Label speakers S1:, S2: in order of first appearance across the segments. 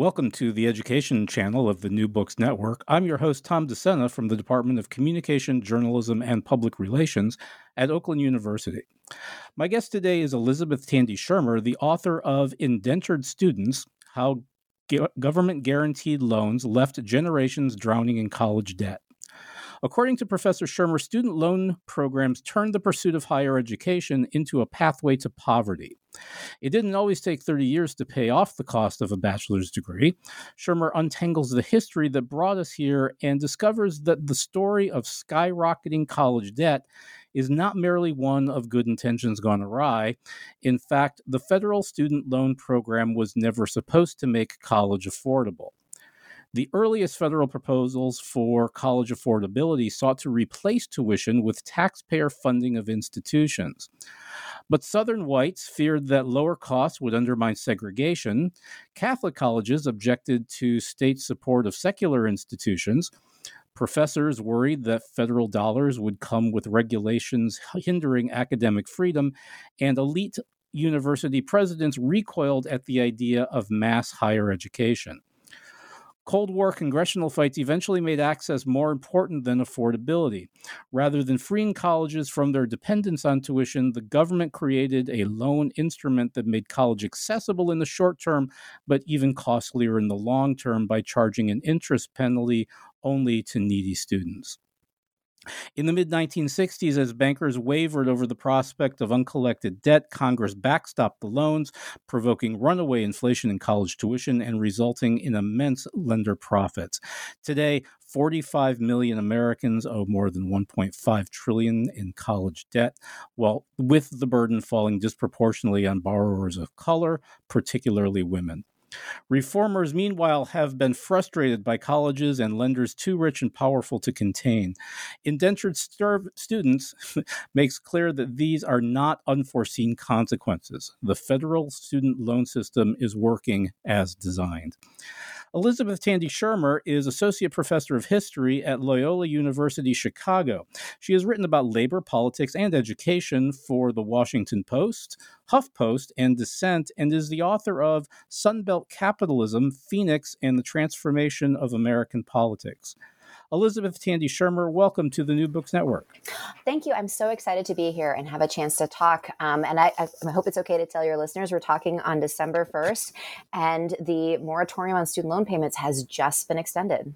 S1: Welcome to the education channel of the New Books Network. I'm your host, Tom DeSena from the Department of Communication, Journalism, and Public Relations at Oakland University. My guest today is Elizabeth Tandy Shermer, the author of Indentured Students How Government Guaranteed Loans Left Generations Drowning in College Debt. According to Professor Shermer, student loan programs turned the pursuit of higher education into a pathway to poverty. It didn't always take 30 years to pay off the cost of a bachelor's degree. Shermer untangles the history that brought us here and discovers that the story of skyrocketing college debt is not merely one of good intentions gone awry. In fact, the federal student loan program was never supposed to make college affordable. The earliest federal proposals for college affordability sought to replace tuition with taxpayer funding of institutions. But Southern whites feared that lower costs would undermine segregation. Catholic colleges objected to state support of secular institutions. Professors worried that federal dollars would come with regulations hindering academic freedom, and elite university presidents recoiled at the idea of mass higher education. Cold War congressional fights eventually made access more important than affordability. Rather than freeing colleges from their dependence on tuition, the government created a loan instrument that made college accessible in the short term, but even costlier in the long term by charging an interest penalty only to needy students. In the mid 1960s, as bankers wavered over the prospect of uncollected debt, Congress backstopped the loans, provoking runaway inflation in college tuition and resulting in immense lender profits. Today, 45 million Americans owe more than 1.5 trillion in college debt, while with the burden falling disproportionately on borrowers of color, particularly women. Reformers, meanwhile, have been frustrated by colleges and lenders too rich and powerful to contain. Indentured students makes clear that these are not unforeseen consequences. The federal student loan system is working as designed. Elizabeth Tandy Shermer is Associate Professor of History at Loyola University Chicago. She has written about labor, politics, and education for the Washington Post, HuffPost, and Dissent, and is the author of Sunbelt Capitalism, Phoenix, and the Transformation of American Politics. Elizabeth Tandy Shermer, welcome to the New Books Network.
S2: Thank you. I'm so excited to be here and have a chance to talk. Um, and I, I, hope it's okay to tell your listeners we're talking on December 1st, and the moratorium on student loan payments has just been extended.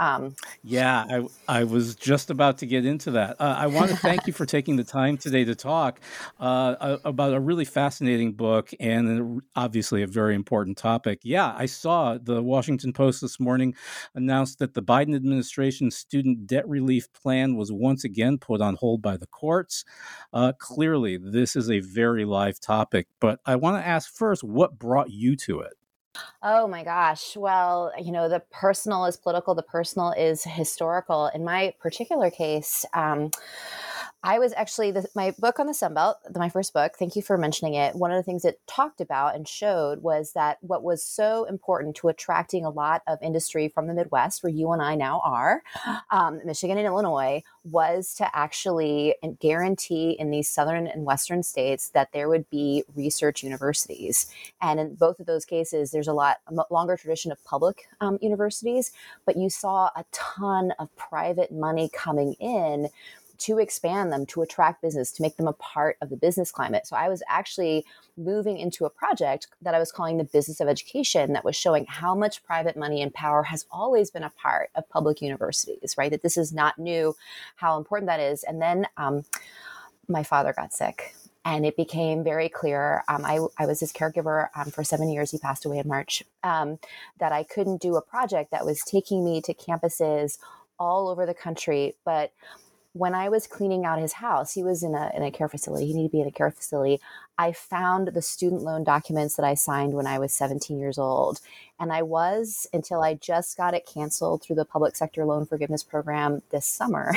S1: Um, yeah, I, I was just about to get into that. Uh, I want to thank you for taking the time today to talk uh, about a really fascinating book and obviously a very important topic. Yeah, I saw the Washington Post this morning announced that the Biden administration's student debt relief plan was once again put on hold by the courts. Uh, clearly, this is a very live topic, but I want to ask first what brought you to it?
S2: Oh my gosh. Well, you know, the personal is political, the personal is historical. In my particular case, um, I was actually the, my book on the Sunbelt, my first book. Thank you for mentioning it. One of the things it talked about and showed was that what was so important to attracting a lot of industry from the Midwest, where you and I now are, um, Michigan and Illinois, was to actually guarantee in these southern and western states that there would be research universities. And in both of those cases, there's a lot a longer tradition of public um, universities, but you saw a ton of private money coming in to expand them, to attract business, to make them a part of the business climate. So I was actually moving into a project that I was calling the business of education that was showing how much private money and power has always been a part of public universities, right? That this is not new, how important that is. And then um, my father got sick. And it became very clear. Um, I, I, was his caregiver um, for seven years. He passed away in March. Um, that I couldn't do a project that was taking me to campuses all over the country, but when I was cleaning out his house, he was in a, in a care facility. He needed to be in a care facility. I found the student loan documents that I signed when I was 17 years old. And I was, until I just got it canceled through the public sector loan forgiveness program this summer,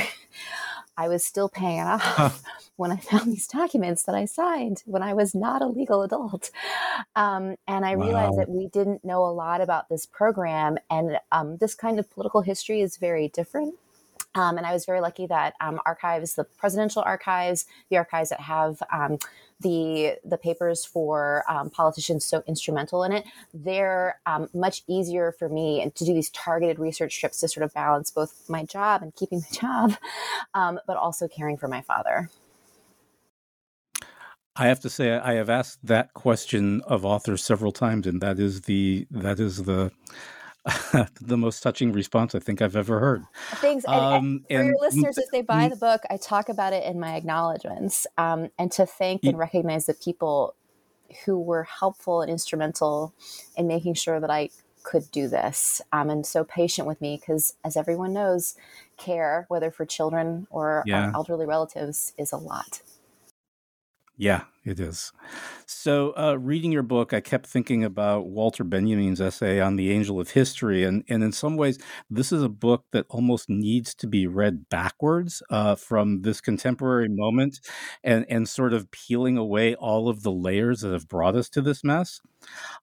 S2: I was still paying it off when I found these documents that I signed when I was not a legal adult. Um, and I wow. realized that we didn't know a lot about this program. And um, this kind of political history is very different um, and I was very lucky that um, archives, the presidential archives, the archives that have um, the the papers for um, politicians so instrumental in it, they're um, much easier for me and to do these targeted research trips to sort of balance both my job and keeping my job, um, but also caring for my father.
S1: I have to say I have asked that question of authors several times, and that is the that is the the most touching response I think I've ever heard.
S2: Thanks. And, um, and for your listeners, if they buy the book, I talk about it in my acknowledgments um, and to thank and recognize the people who were helpful and instrumental in making sure that I could do this um, and so patient with me because as everyone knows care whether for children or yeah. elderly relatives is a lot
S1: yeah, it is. So, uh, reading your book, I kept thinking about Walter Benjamin's essay on the angel of history. And, and in some ways, this is a book that almost needs to be read backwards uh, from this contemporary moment and, and sort of peeling away all of the layers that have brought us to this mess.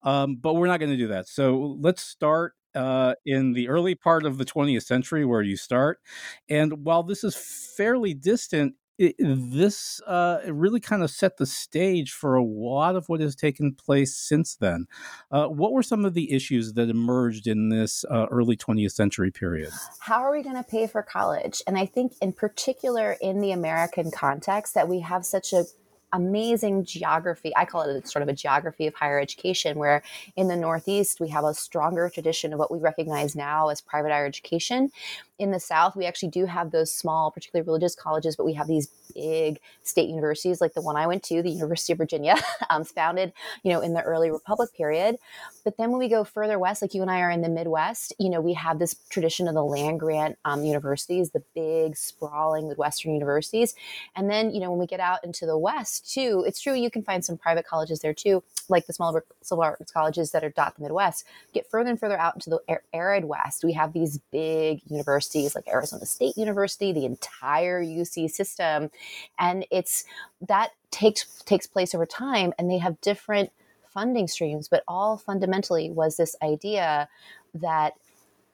S1: Um, but we're not going to do that. So, let's start uh, in the early part of the 20th century where you start. And while this is fairly distant, this uh, really kind of set the stage for a lot of what has taken place since then. Uh, what were some of the issues that emerged in this uh, early 20th century period?
S2: How are we going to pay for college? And I think, in particular, in the American context, that we have such a amazing geography. I call it sort of a geography of higher education, where in the Northeast, we have a stronger tradition of what we recognize now as private higher education in the South, we actually do have those small, particularly religious colleges, but we have these big state universities like the one I went to, the University of Virginia, um, founded, you know, in the early Republic period. But then when we go further west, like you and I are in the Midwest, you know, we have this tradition of the land grant um, universities, the big, sprawling Midwestern universities. And then, you know, when we get out into the West too, it's true you can find some private colleges there too, like the smaller civil arts colleges that are dot the Midwest. Get further and further out into the arid West, we have these big universities universities like Arizona State University, the entire UC system. And it's that takes takes place over time and they have different funding streams, but all fundamentally was this idea that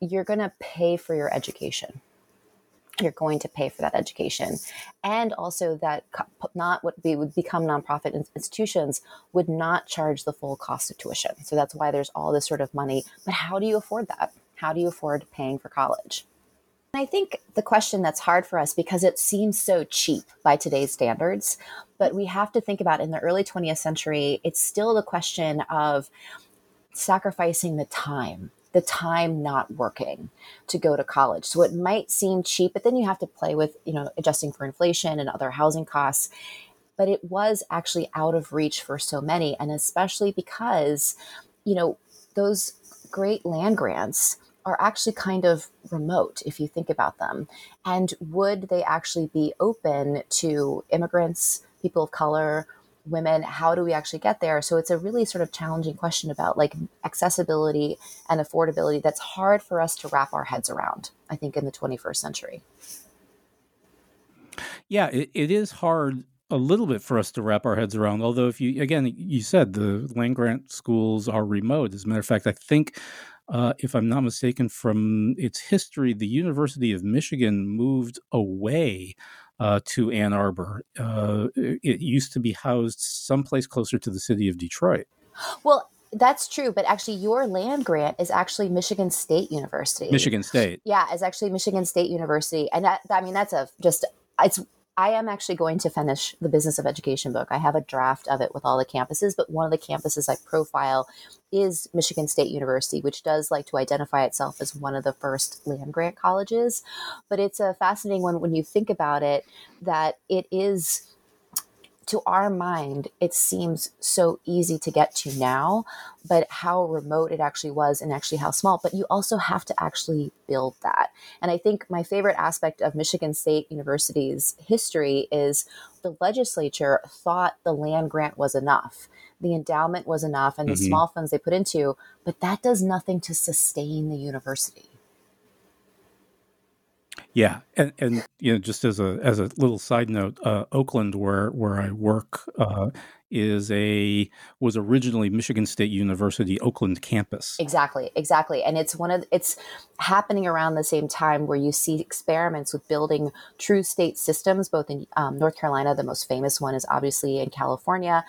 S2: you're going to pay for your education. You're going to pay for that education. And also that not what we would become nonprofit institutions would not charge the full cost of tuition. So that's why there's all this sort of money. But how do you afford that? How do you afford paying for college I think the question that's hard for us because it seems so cheap by today's standards, but we have to think about in the early 20th century, it's still the question of sacrificing the time, the time not working to go to college. So it might seem cheap, but then you have to play with, you know, adjusting for inflation and other housing costs. But it was actually out of reach for so many, and especially because, you know, those great land grants are actually kind of remote if you think about them. And would they actually be open to immigrants, people of color, women? How do we actually get there? So it's a really sort of challenging question about like accessibility and affordability that's hard for us to wrap our heads around, I think, in the 21st century.
S1: Yeah, it, it is hard a little bit for us to wrap our heads around. Although, if you again, you said the land grant schools are remote. As a matter of fact, I think, uh, if I'm not mistaken, from its history, the University of Michigan moved away uh, to Ann Arbor. Uh, it used to be housed someplace closer to the city of Detroit.
S2: Well, that's true, but actually, your land grant is actually Michigan State University.
S1: Michigan State,
S2: yeah, is actually Michigan State University, and that I mean that's a just it's I am actually going to finish the business of education book. I have a draft of it with all the campuses, but one of the campuses I profile is Michigan State University, which does like to identify itself as one of the first land grant colleges. But it's a fascinating one when you think about it that it is to our mind, it seems so easy to get to now, but how remote it actually was and actually how small. But you also have to actually build that. And I think my favorite aspect of Michigan State University's history is the legislature thought the land grant was enough. The endowment was enough and the mm-hmm. small funds they put into, but that does nothing to sustain the university.
S1: Yeah, and, and you know, just as a as a little side note, uh, Oakland, where where I work, uh, is a was originally Michigan State University Oakland campus.
S2: Exactly, exactly, and it's one of it's happening around the same time where you see experiments with building true state systems, both in um, North Carolina. The most famous one is obviously in California,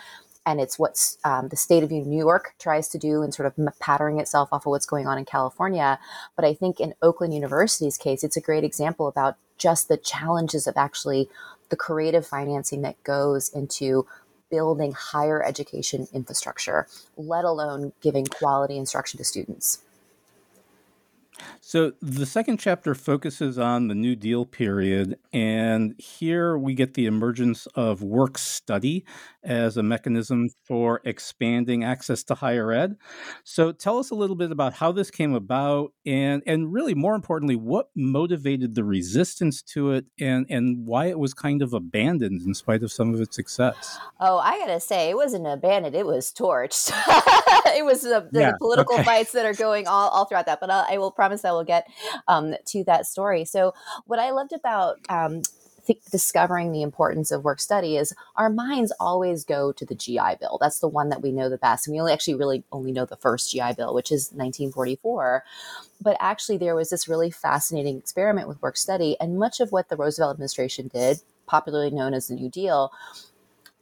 S2: and it's what um, the state of New York tries to do and sort of patterning itself off of what's going on in California. But I think in Oakland University's case, it's a great example about just the challenges of actually the creative financing that goes into building higher education infrastructure, let alone giving quality instruction to students.
S1: So the second chapter focuses on the New Deal period, and here we get the emergence of work study as a mechanism for expanding access to higher ed. So tell us a little bit about how this came about, and and really more importantly, what motivated the resistance to it, and and why it was kind of abandoned in spite of some of its success.
S2: Oh, I gotta say, it wasn't abandoned; it was torched. it was the, the yeah, political okay. fights that are going all, all throughout that. But I'll, I will promise I will get um, to that story. So, what I loved about um, th- discovering the importance of work study is our minds always go to the GI Bill. That's the one that we know the best. And we only actually really only know the first GI Bill, which is 1944. But actually, there was this really fascinating experiment with work study. And much of what the Roosevelt administration did, popularly known as the New Deal,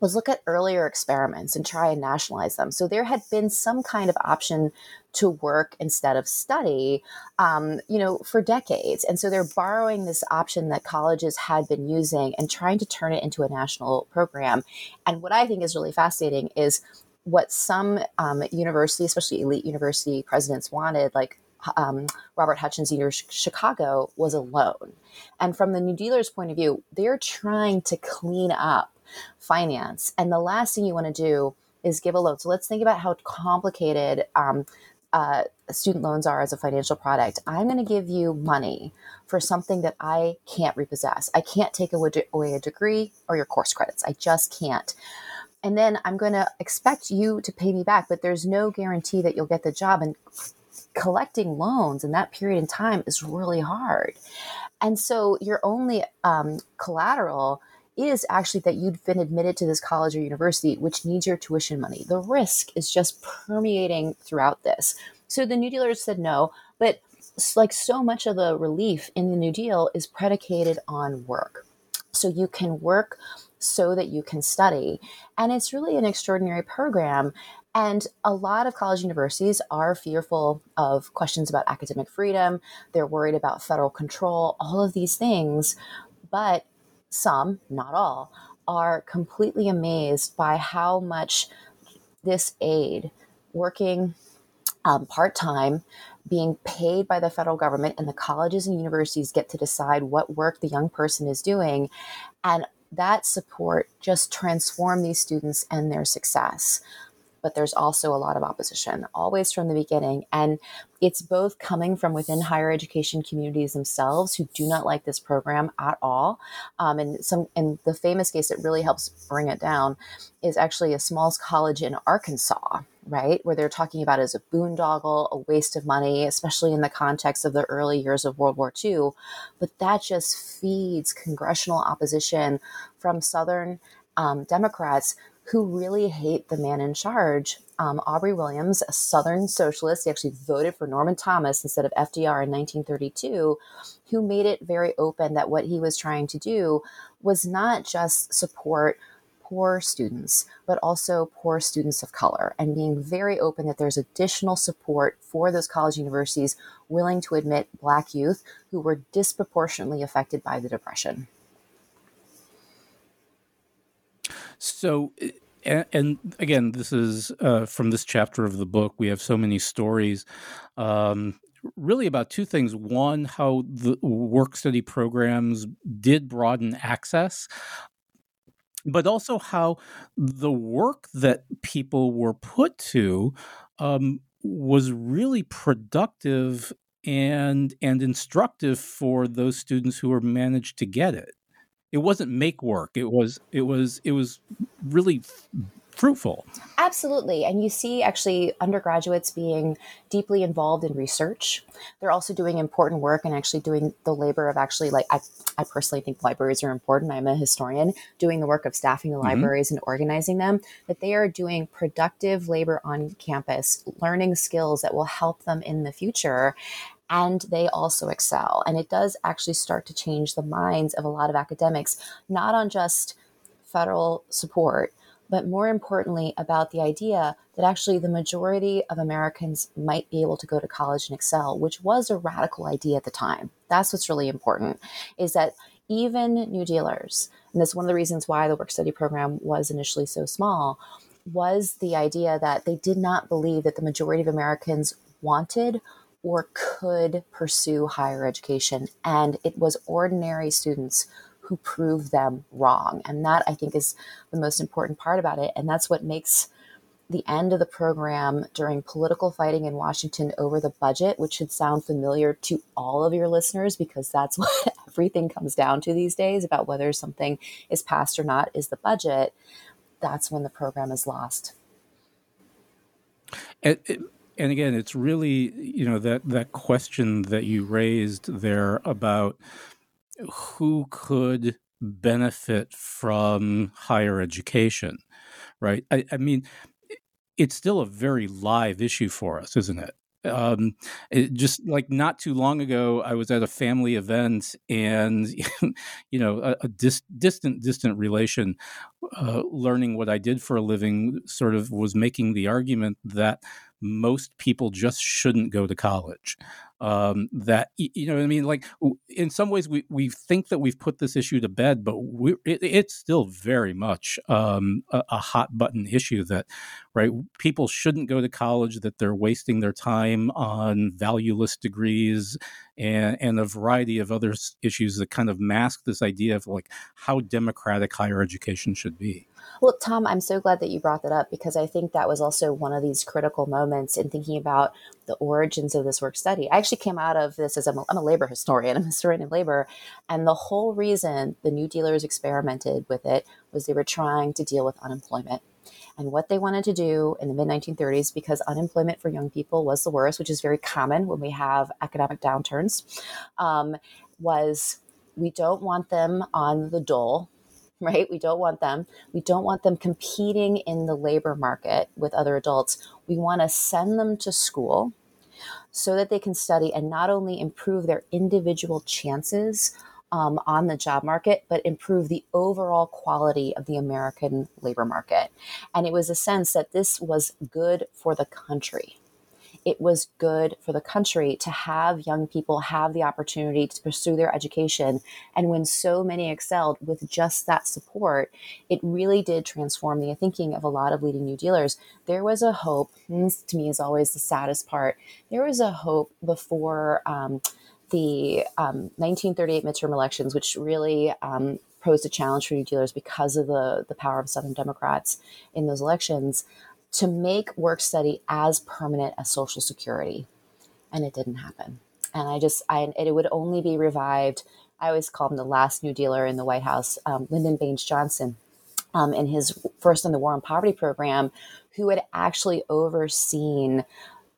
S2: was look at earlier experiments and try and nationalize them. So there had been some kind of option to work instead of study, um, you know, for decades. And so they're borrowing this option that colleges had been using and trying to turn it into a national program. And what I think is really fascinating is what some um, university, especially elite university presidents wanted, like um, Robert Hutchins University Chicago, was alone. And from the New Dealers' point of view, they're trying to clean up finance. And the last thing you want to do is give a loan. So let's think about how complicated um, uh, student loans are as a financial product. I'm going to give you money for something that I can't repossess. I can't take away a degree or your course credits. I just can't. And then I'm going to expect you to pay me back, but there's no guarantee that you'll get the job. And collecting loans in that period in time is really hard. And so your only um, collateral is actually that you've been admitted to this college or university, which needs your tuition money. The risk is just permeating throughout this. So the New Dealers said no, but like so much of the relief in the New Deal is predicated on work. So you can work so that you can study. And it's really an extraordinary program. And a lot of college universities are fearful of questions about academic freedom. They're worried about federal control, all of these things. But some, not all, are completely amazed by how much this aid, working um, part time, being paid by the federal government, and the colleges and universities get to decide what work the young person is doing. And that support just transform these students and their success. But there's also a lot of opposition, always from the beginning. And it's both coming from within higher education communities themselves who do not like this program at all. Um, and some, and the famous case that really helps bring it down is actually a small college in Arkansas, right? Where they're talking about as a boondoggle, a waste of money, especially in the context of the early years of World War II. But that just feeds congressional opposition from Southern um, Democrats who really hate the man in charge. Um, Aubrey Williams, a Southern socialist, he actually voted for Norman Thomas instead of FDR in 1932, who made it very open that what he was trying to do was not just support poor students, but also poor students of color, and being very open that there's additional support for those college universities willing to admit Black youth who were disproportionately affected by the Depression.
S1: So, and, and again, this is uh, from this chapter of the book. We have so many stories. Um, really about two things. One, how the work study programs did broaden access, but also how the work that people were put to um, was really productive and and instructive for those students who were managed to get it it wasn't make work. It was it was it was really fruitful.
S2: Absolutely. And you see actually undergraduates being deeply involved in research. They're also doing important work and actually doing the labor of actually like i, I personally think libraries are important. I'm a historian doing the work of staffing the mm-hmm. libraries and organizing them. That they are doing productive labor on campus learning skills that will help them in the future and they also excel. And it does actually start to change the minds of a lot of academics, not on just federal support, but more importantly, about the idea that actually the majority of Americans might be able to go to college and excel, which was a radical idea at the time. That's what's really important, is that even New Dealers, and that's one of the reasons why the work study program was initially so small, was the idea that they did not believe that the majority of Americans wanted or could pursue higher education. And it was ordinary students who proved them wrong. And that I think is the most important part about it. And that's what makes the end of the program during political fighting in Washington over the budget, which should sound familiar to all of your listeners because that's what everything comes down to these days about whether something is passed or not, is the budget. That's when the program is lost.
S1: It, it, and again, it's really you know that that question that you raised there about who could benefit from higher education, right? I, I mean, it's still a very live issue for us, isn't it? um, it just like not too long ago, I was at a family event, and you know, a, a dis- distant, distant relation, uh, learning what I did for a living, sort of was making the argument that most people just shouldn't go to college. Um, that you know, I mean, like in some ways, we we think that we've put this issue to bed, but we, it, it's still very much um, a, a, hot button issue. That right, people shouldn't go to college. That they're wasting their time on valueless degrees and and a variety of other issues that kind of mask this idea of like how democratic higher education should be.
S2: Well, Tom, I'm so glad that you brought that up because I think that was also one of these critical moments in thinking about the origins of this work study. I actually came out of this as I'm a, I'm a labor historian, I'm a historian of labor. And the whole reason the New Dealers experimented with it was they were trying to deal with unemployment. And what they wanted to do in the mid 1930s, because unemployment for young people was the worst, which is very common when we have economic downturns, um, was we don't want them on the dole right? We don't want them. We don't want them competing in the labor market with other adults. We want to send them to school so that they can study and not only improve their individual chances um, on the job market, but improve the overall quality of the American labor market. And it was a sense that this was good for the country it was good for the country to have young people have the opportunity to pursue their education. And when so many excelled with just that support, it really did transform the thinking of a lot of leading new dealers. There was a hope, to me is always the saddest part. There was a hope before um, the um, 1938 midterm elections, which really um, posed a challenge for new dealers because of the, the power of Southern Democrats in those elections to make work study as permanent as Social Security. And it didn't happen. And I just, I, it would only be revived. I always call him the last New Dealer in the White House, um, Lyndon Baines Johnson, um, in his first in the War on Poverty program, who had actually overseen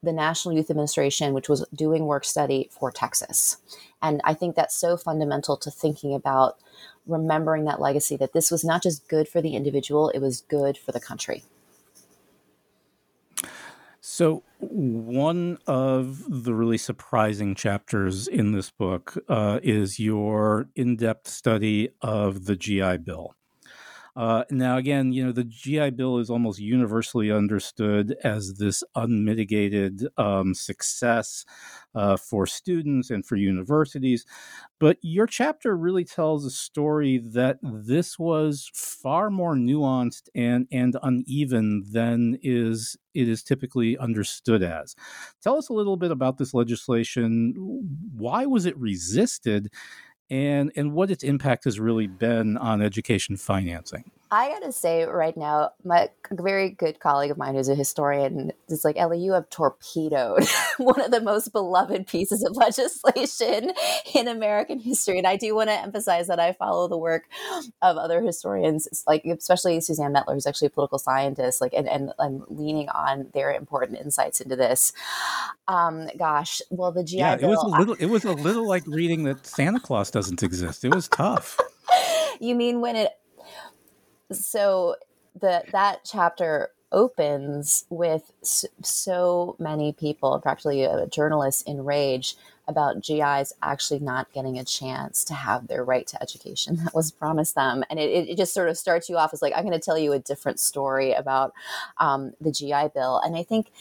S2: the National Youth Administration, which was doing work study for Texas. And I think that's so fundamental to thinking about remembering that legacy that this was not just good for the individual, it was good for the country.
S1: So, one of the really surprising chapters in this book uh, is your in depth study of the GI Bill. Uh, now, again, you know, the GI Bill is almost universally understood as this unmitigated um, success uh, for students and for universities. But your chapter really tells a story that this was far more nuanced and, and uneven than is it is typically understood as. Tell us a little bit about this legislation. Why was it resisted? And and what its impact has really been on education financing.
S2: I gotta say right now, my very good colleague of mine who's a historian is like, Ellie, you have torpedoed one of the most beloved pieces of legislation in American history. And I do want to emphasize that I follow the work of other historians, like especially Suzanne Mettler, who's actually a political scientist, like and, and I'm leaning on their important insights into this. Um, gosh, well, the GI
S1: yeah,
S2: Bill,
S1: it was a little, it was a little like reading that Santa Claus doesn't exist. It was tough.
S2: you mean when it so the that chapter opens with so many people, practically journalists, enraged about GIs actually not getting a chance to have their right to education that was promised them. And it, it just sort of starts you off as like, I'm going to tell you a different story about um, the GI Bill. And I think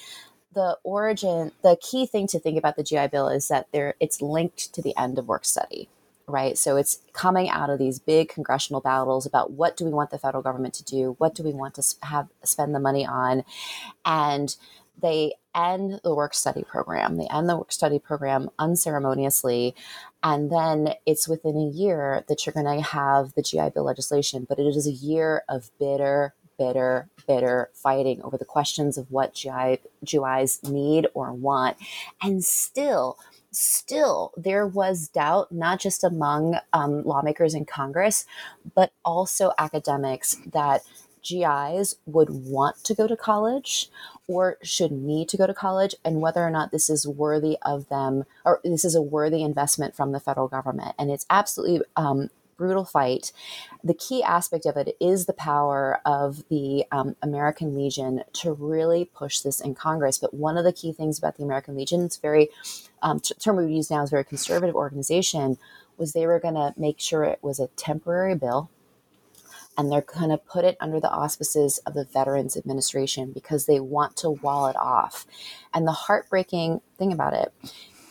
S2: the origin, the key thing to think about the GI Bill is that there it's linked to the end of work study right? So it's coming out of these big congressional battles about what do we want the federal government to do? What do we want to have spend the money on? And they end the work study program. They end the work study program unceremoniously. And then it's within a year that you're going to have the GI Bill legislation. But it is a year of bitter, bitter, bitter fighting over the questions of what GI, GIs need or want. And still, still there was doubt, not just among um, lawmakers in Congress, but also academics that GIs would want to go to college or should need to go to college and whether or not this is worthy of them or this is a worthy investment from the federal government. And it's absolutely um, brutal fight. The key aspect of it is the power of the um, American Legion to really push this in Congress. But one of the key things about the American Legion, it's very um, term we use now is very conservative organization, was they were going to make sure it was a temporary bill and they're going to put it under the auspices of the Veterans Administration because they want to wall it off. And the heartbreaking thing about it,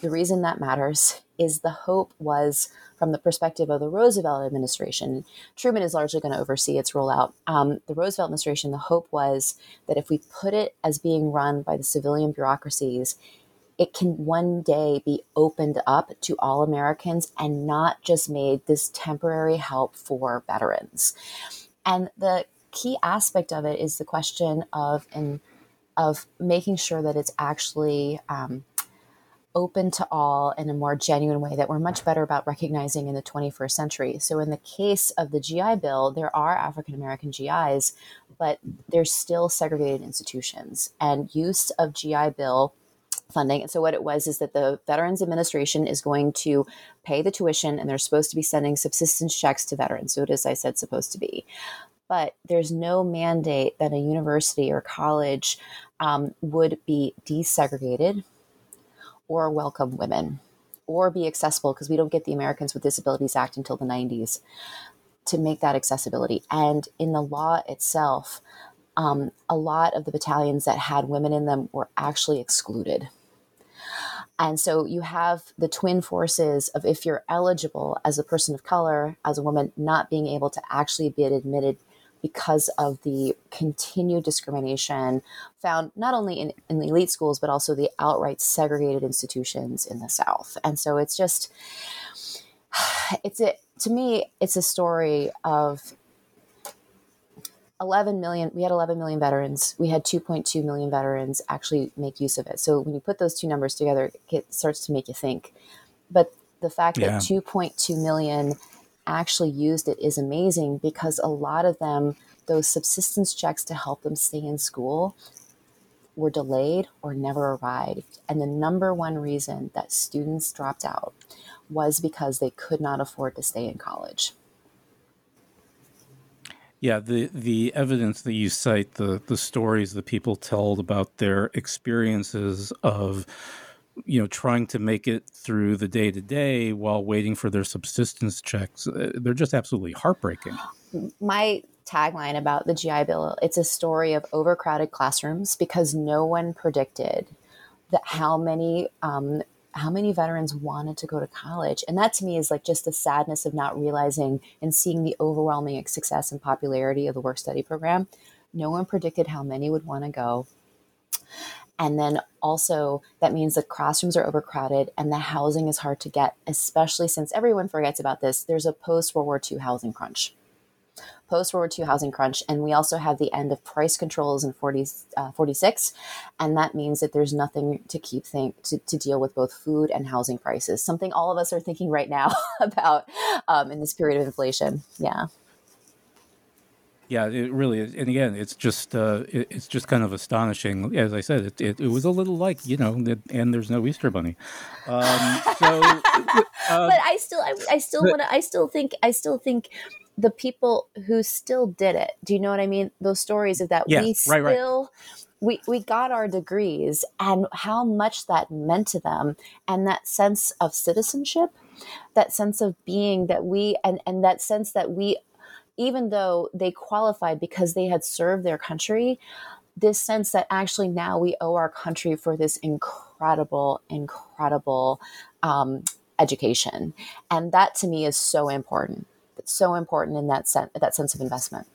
S2: the reason that matters is the hope was from the perspective of the Roosevelt administration. Truman is largely going to oversee its rollout. Um, the Roosevelt administration, the hope was that if we put it as being run by the civilian bureaucracies, it can one day be opened up to all Americans and not just made this temporary help for veterans. And the key aspect of it is the question of and of making sure that it's actually um, open to all in a more genuine way that we're much better about recognizing in the 21st century. So, in the case of the GI Bill, there are African American GIs, but there's still segregated institutions. And use of GI Bill funding. And so, what it was is that the Veterans Administration is going to pay the tuition and they're supposed to be sending subsistence checks to veterans. So, it is, I said, supposed to be. But there's no mandate that a university or college um, would be desegregated or welcome women or be accessible because we don't get the Americans with Disabilities Act until the 90s to make that accessibility. And in the law itself, um, a lot of the battalions that had women in them were actually excluded. And so you have the twin forces of if you're eligible as a person of color, as a woman, not being able to actually be admitted because of the continued discrimination found not only in, in the elite schools, but also the outright segregated institutions in the South. And so it's just, it's a, to me, it's a story of 11 million we had 11 million veterans we had 2.2 million veterans actually make use of it so when you put those two numbers together it starts to make you think but the fact yeah. that 2.2 million actually used it is amazing because a lot of them those subsistence checks to help them stay in school were delayed or never arrived. And the number one reason that students dropped out was because they could not afford to stay in college.
S1: Yeah, the the evidence that you cite, the the stories that people told about their experiences of you know trying to make it through the day to day while waiting for their subsistence checks uh, they're just absolutely heartbreaking.
S2: My tagline about the gi bill it's a story of overcrowded classrooms because no one predicted that how many um, how many veterans wanted to go to college. And that to me is like just the sadness of not realizing and seeing the overwhelming success and popularity of the work study program. No one predicted how many would want to go. And then also that means the classrooms are overcrowded and the housing is hard to get especially since everyone forgets about this there's a post world war ii housing crunch post World War II housing crunch. And we also have the end of price controls in 40, uh, 46. And that means that there's nothing to keep think to, to deal with both food and housing prices, something all of us are thinking right now about um, in this period of inflation. Yeah.
S1: Yeah, it really is. And again, it's just uh, it, it's just kind of astonishing. As I said, it, it, it, was a little like you know, and there's no Easter bunny. Um, so,
S2: uh, but I still, I, I still want to, I still think, I still think the people who still did it. Do you know what I mean? Those stories of that we still right. we we got our degrees and how much that meant to them and that sense of citizenship, that sense of being that we and and that sense that we even though they qualified because they had served their country, this sense that actually now we owe our country for this incredible, incredible um, education. And that to me is so important It's so important in that sense, that sense of investment.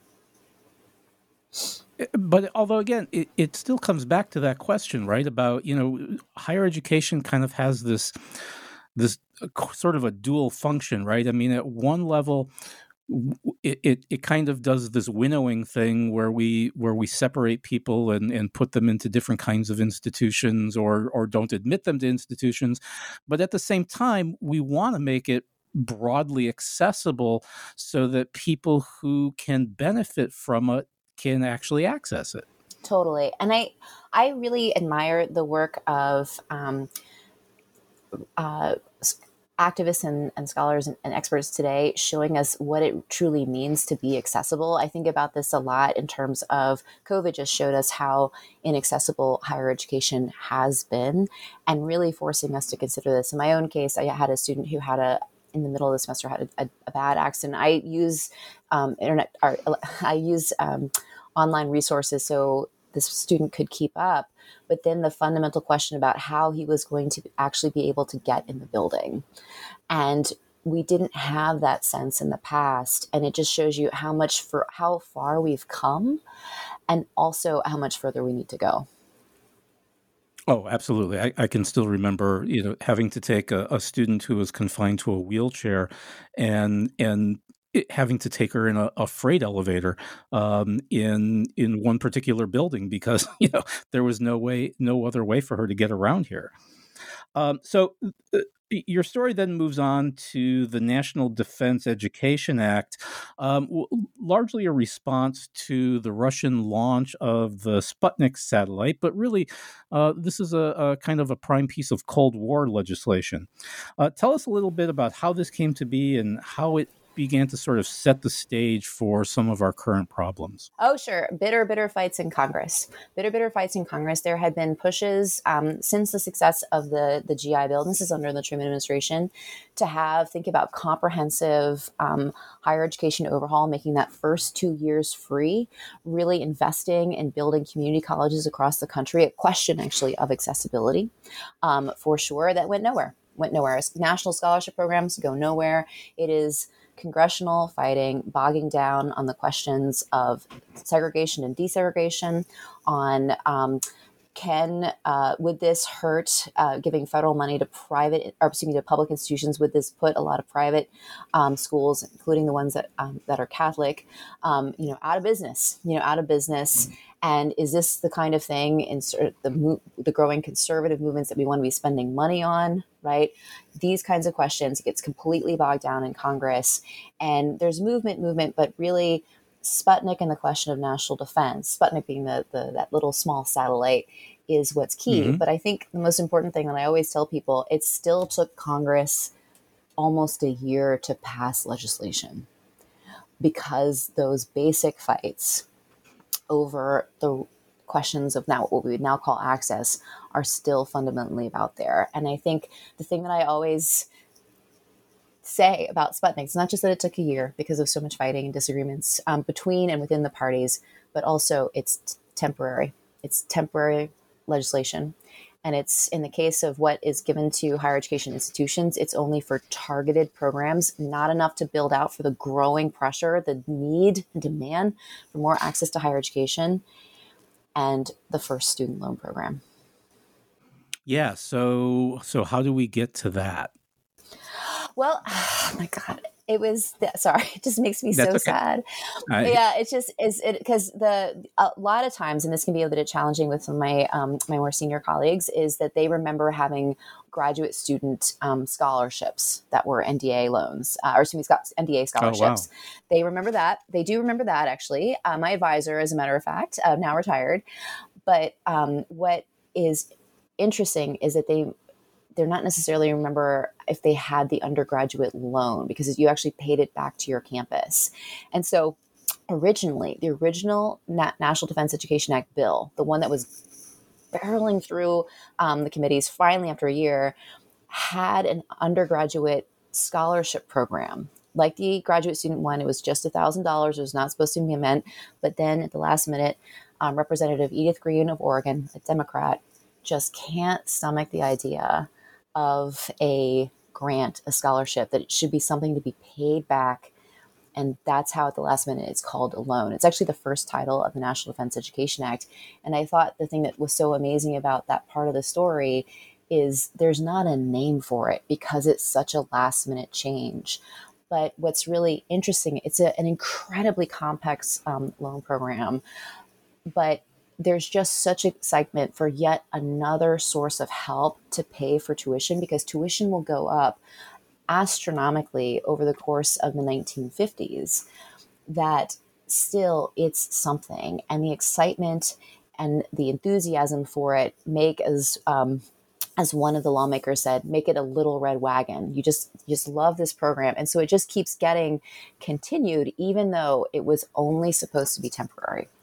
S1: Eh, but although again, it, it still comes back to that question, right? About you know, higher education kind of has this this uh, sort of a dual function, right? I mean, at one level, it, it, it kind of does this winnowing thing where we where we separate people and, and put them into different kinds of institutions or or don't admit them to institutions. But at the same time we want to make it broadly accessible so that people who can benefit from it can actually access it.
S2: Totally. And i i really admire the work of um, uh, activists and, and scholars and, and, experts today showing us what it truly means to be accessible. I think about this a lot in terms of COVID just showed us how inaccessible higher education has been and really forcing us to consider this. In my own case, I had a student who had a in the middle of the semester had a, a, a bad accident. I use um, internet, or, I use um, online resources so this student could keep up. But then the fundamental question about how he was going to actually be able to get in the building, and we didn't have that sense in the past, and it just shows you how much for how far we've come, and also how much further we need to go.
S1: Oh, absolutely. I, I can still remember, you know, having to take a, a student who was confined to a wheelchair and and having to take her in a, a freight elevator um, in in one particular building because you know there was no way, no other way for her to get around here. Um, so uh, your story then moves on to the National Defense Education Act, um, w- largely a response to the Russian launch of the Sputnik satellite, but really, uh, this is a, a, kind of a prime piece of Cold War legislation. Uh, tell us a little bit about how this came to be and how it began to sort of set the stage for some of our current problems?
S2: Oh, sure. Bitter, bitter fights in Congress. Bitter, bitter fights in Congress. There had been pushes um, since the success of the, the GI Bill, and this is under the Truman administration, to have, think about comprehensive um, higher education overhaul, making that first two years free, really investing in building community colleges across the country, a question actually of accessibility um, for sure that went nowhere went nowhere. National scholarship programs go nowhere. It is congressional fighting bogging down on the questions of segregation and desegregation, on um, can uh, would this hurt uh, giving federal money to private or excuse me to public institutions would this put a lot of private um, schools including the ones that um, that are catholic um, you know out of business you know out of business. And is this the kind of thing in sort of the the growing conservative movements that we want to be spending money on right? These kinds of questions gets completely bogged down in congress. And there's movement movement but really Sputnik and the question of national defense, Sputnik being the, the that little small satellite, is what's key. Mm-hmm. But I think the most important thing that I always tell people, it still took Congress almost a year to pass legislation because those basic fights over the questions of now what we would now call access are still fundamentally about there. And I think the thing that I always say about Sputnik. It's not just that it took a year because of so much fighting and disagreements um, between and within the parties, but also it's temporary. It's temporary legislation. And it's in the case of what is given to higher education institutions, it's only for targeted programs, not enough to build out for the growing pressure, the need and demand for more access to higher education, and the first student loan program.
S1: Yeah. So, so how do we get to that?
S2: Well, oh my God, it was sorry. It just makes me That's so okay. sad. I, yeah it's just is it because the a lot of times and this can be a bit challenging with some of my um, my more senior colleagues is that they remember having graduate student um, scholarships that were NDEA loans uh, or excuse me NDEA scholarships oh, wow. they remember that. They do remember that actually. Uh, my advisor as a matter of fact uh, now retired. But um, what is interesting is that they they're not necessarily remember if they had the undergraduate loan because you actually paid it back to your campus. And so originally, the original National Defense Education Act bill, the one that was barreling through um, the committees finally after a year, had an undergraduate scholarship program. Like the graduate student one, it was just $1,000. It was not supposed to be meant. But then at the last minute, um, Representative Edith Green of Oregon, a Democrat, just can't stomach the idea of a grant, a scholarship, that it should be something to be paid back. And that's how at the last minute it's called a loan. It's actually the first title of the National Defense Education Act. And I thought the thing that was so amazing about that part of the story is there's not a name for it because it's such a last minute change. But what's really interesting, it's a, an incredibly complex um, loan program, but there's just such excitement for yet another source of help to pay for tuition because tuition will go up astronomically over the course of the 1950s that still it's something. And the excitement and the enthusiasm for it make as um, as one of the lawmakers said make it a little red wagon. You just you just love this program. And so it just keeps getting continued even though it was only supposed to be temporary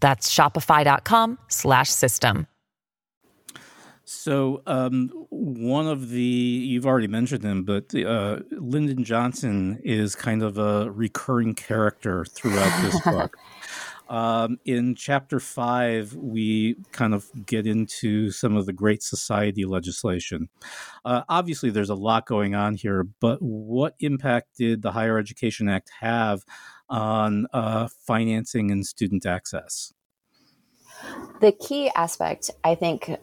S3: That's shopify.com slash system.
S1: So, um, one of the, you've already mentioned him, but uh, Lyndon Johnson is kind of a recurring character throughout this book. Um, in chapter five, we kind of get into some of the Great Society legislation. Uh, obviously, there's a lot going on here, but what impact did the Higher Education Act have on uh, financing and student access?
S2: The key aspect, I think,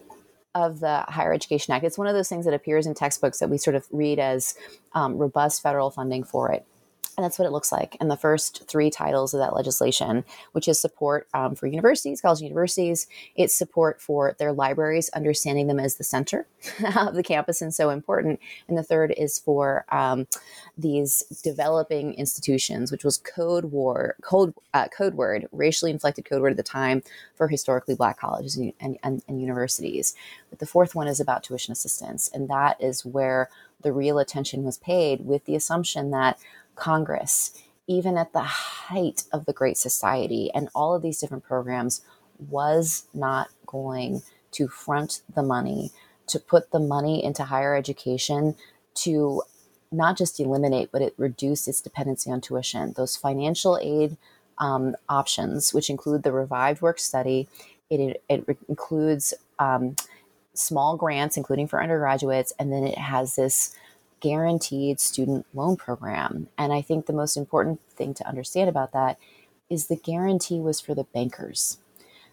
S2: of the Higher Education Act, it's one of those things that appears in textbooks that we sort of read as um, robust federal funding for it. And that's what it looks like in the first three titles of that legislation, which is support um, for universities, college universities. It's support for their libraries, understanding them as the center of the campus and so important. And the third is for um, these developing institutions, which was code war, code, uh, code word, racially inflected code word at the time for historically black colleges and, and, and, and universities. But the fourth one is about tuition assistance. And that is where the real attention was paid with the assumption that Congress, even at the height of the Great Society and all of these different programs, was not going to front the money, to put the money into higher education, to not just eliminate, but it reduce its dependency on tuition. Those financial aid um, options, which include the revived work study, it, it includes um, small grants, including for undergraduates, and then it has this guaranteed student loan program. And I think the most important thing to understand about that is the guarantee was for the bankers.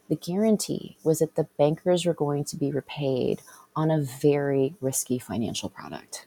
S2: The guarantee was that the bankers were going to be repaid on a very risky financial product.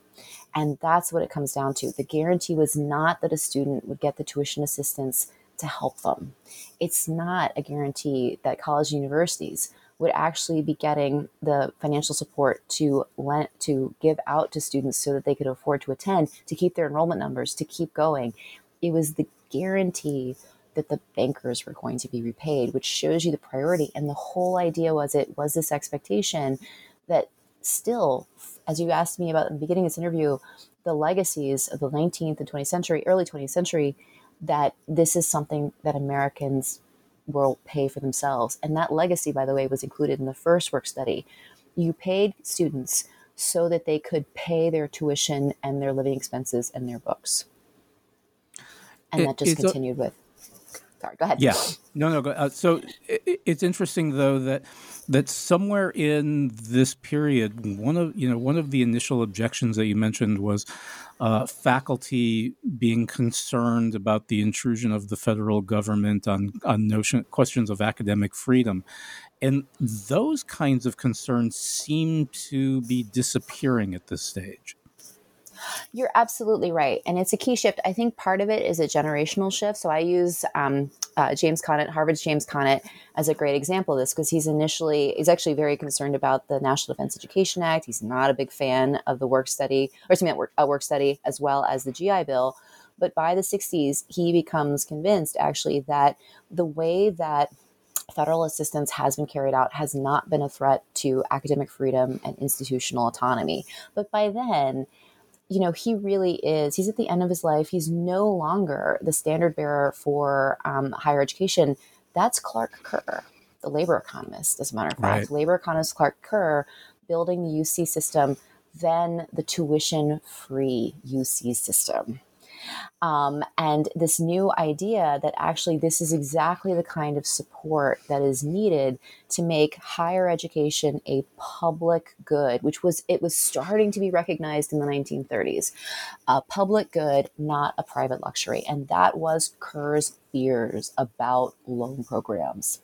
S2: And that's what it comes down to. The guarantee was not that a student would get the tuition assistance to help them. It's not a guarantee that college universities would actually be getting the financial support to lend, to give out to students so that they could afford to attend, to keep their enrollment numbers, to keep going. It was the guarantee that the bankers were going to be repaid, which shows you the priority. And the whole idea was it was this expectation that still, as you asked me about in the beginning of this interview, the legacies of the 19th and 20th century, early 20th century, that this is something that Americans will pay for themselves. And that legacy, by the way, was included in the first work study. You paid students so that they could pay their tuition and their living expenses and their books. And it, that just continued a, with. Sorry, go ahead.
S1: Yeah, no, no. Go, uh, so it, it's interesting though that that somewhere in this period, one of you know one of the initial objections that you mentioned was uh, faculty being concerned about the intrusion of the federal government on on notion questions of academic freedom, and those kinds of concerns seem to be disappearing at this stage.
S2: You're absolutely right. And it's a key shift. I think part of it is a generational shift. So I use um, uh, James Conant, Harvard's James Conant, as a great example of this because he's initially, he's actually very concerned about the National Defense Education Act. He's not a big fan of the work study, or something that work, uh, work study, as well as the GI Bill. But by the 60s, he becomes convinced actually that the way that federal assistance has been carried out has not been a threat to academic freedom and institutional autonomy. But by then, you know, he really is, he's at the end of his life. He's no longer the standard bearer for um, higher education. That's Clark Kerr, the labor economist, as a matter of fact. Right. Labor economist Clark Kerr building the UC system, then the tuition free UC system. Um, and this new idea that actually this is exactly the kind of support that is needed to make higher education a public good, which was it was starting to be recognized in the 1930s, a public good, not a private luxury, and that was Kerr's fears about loan programs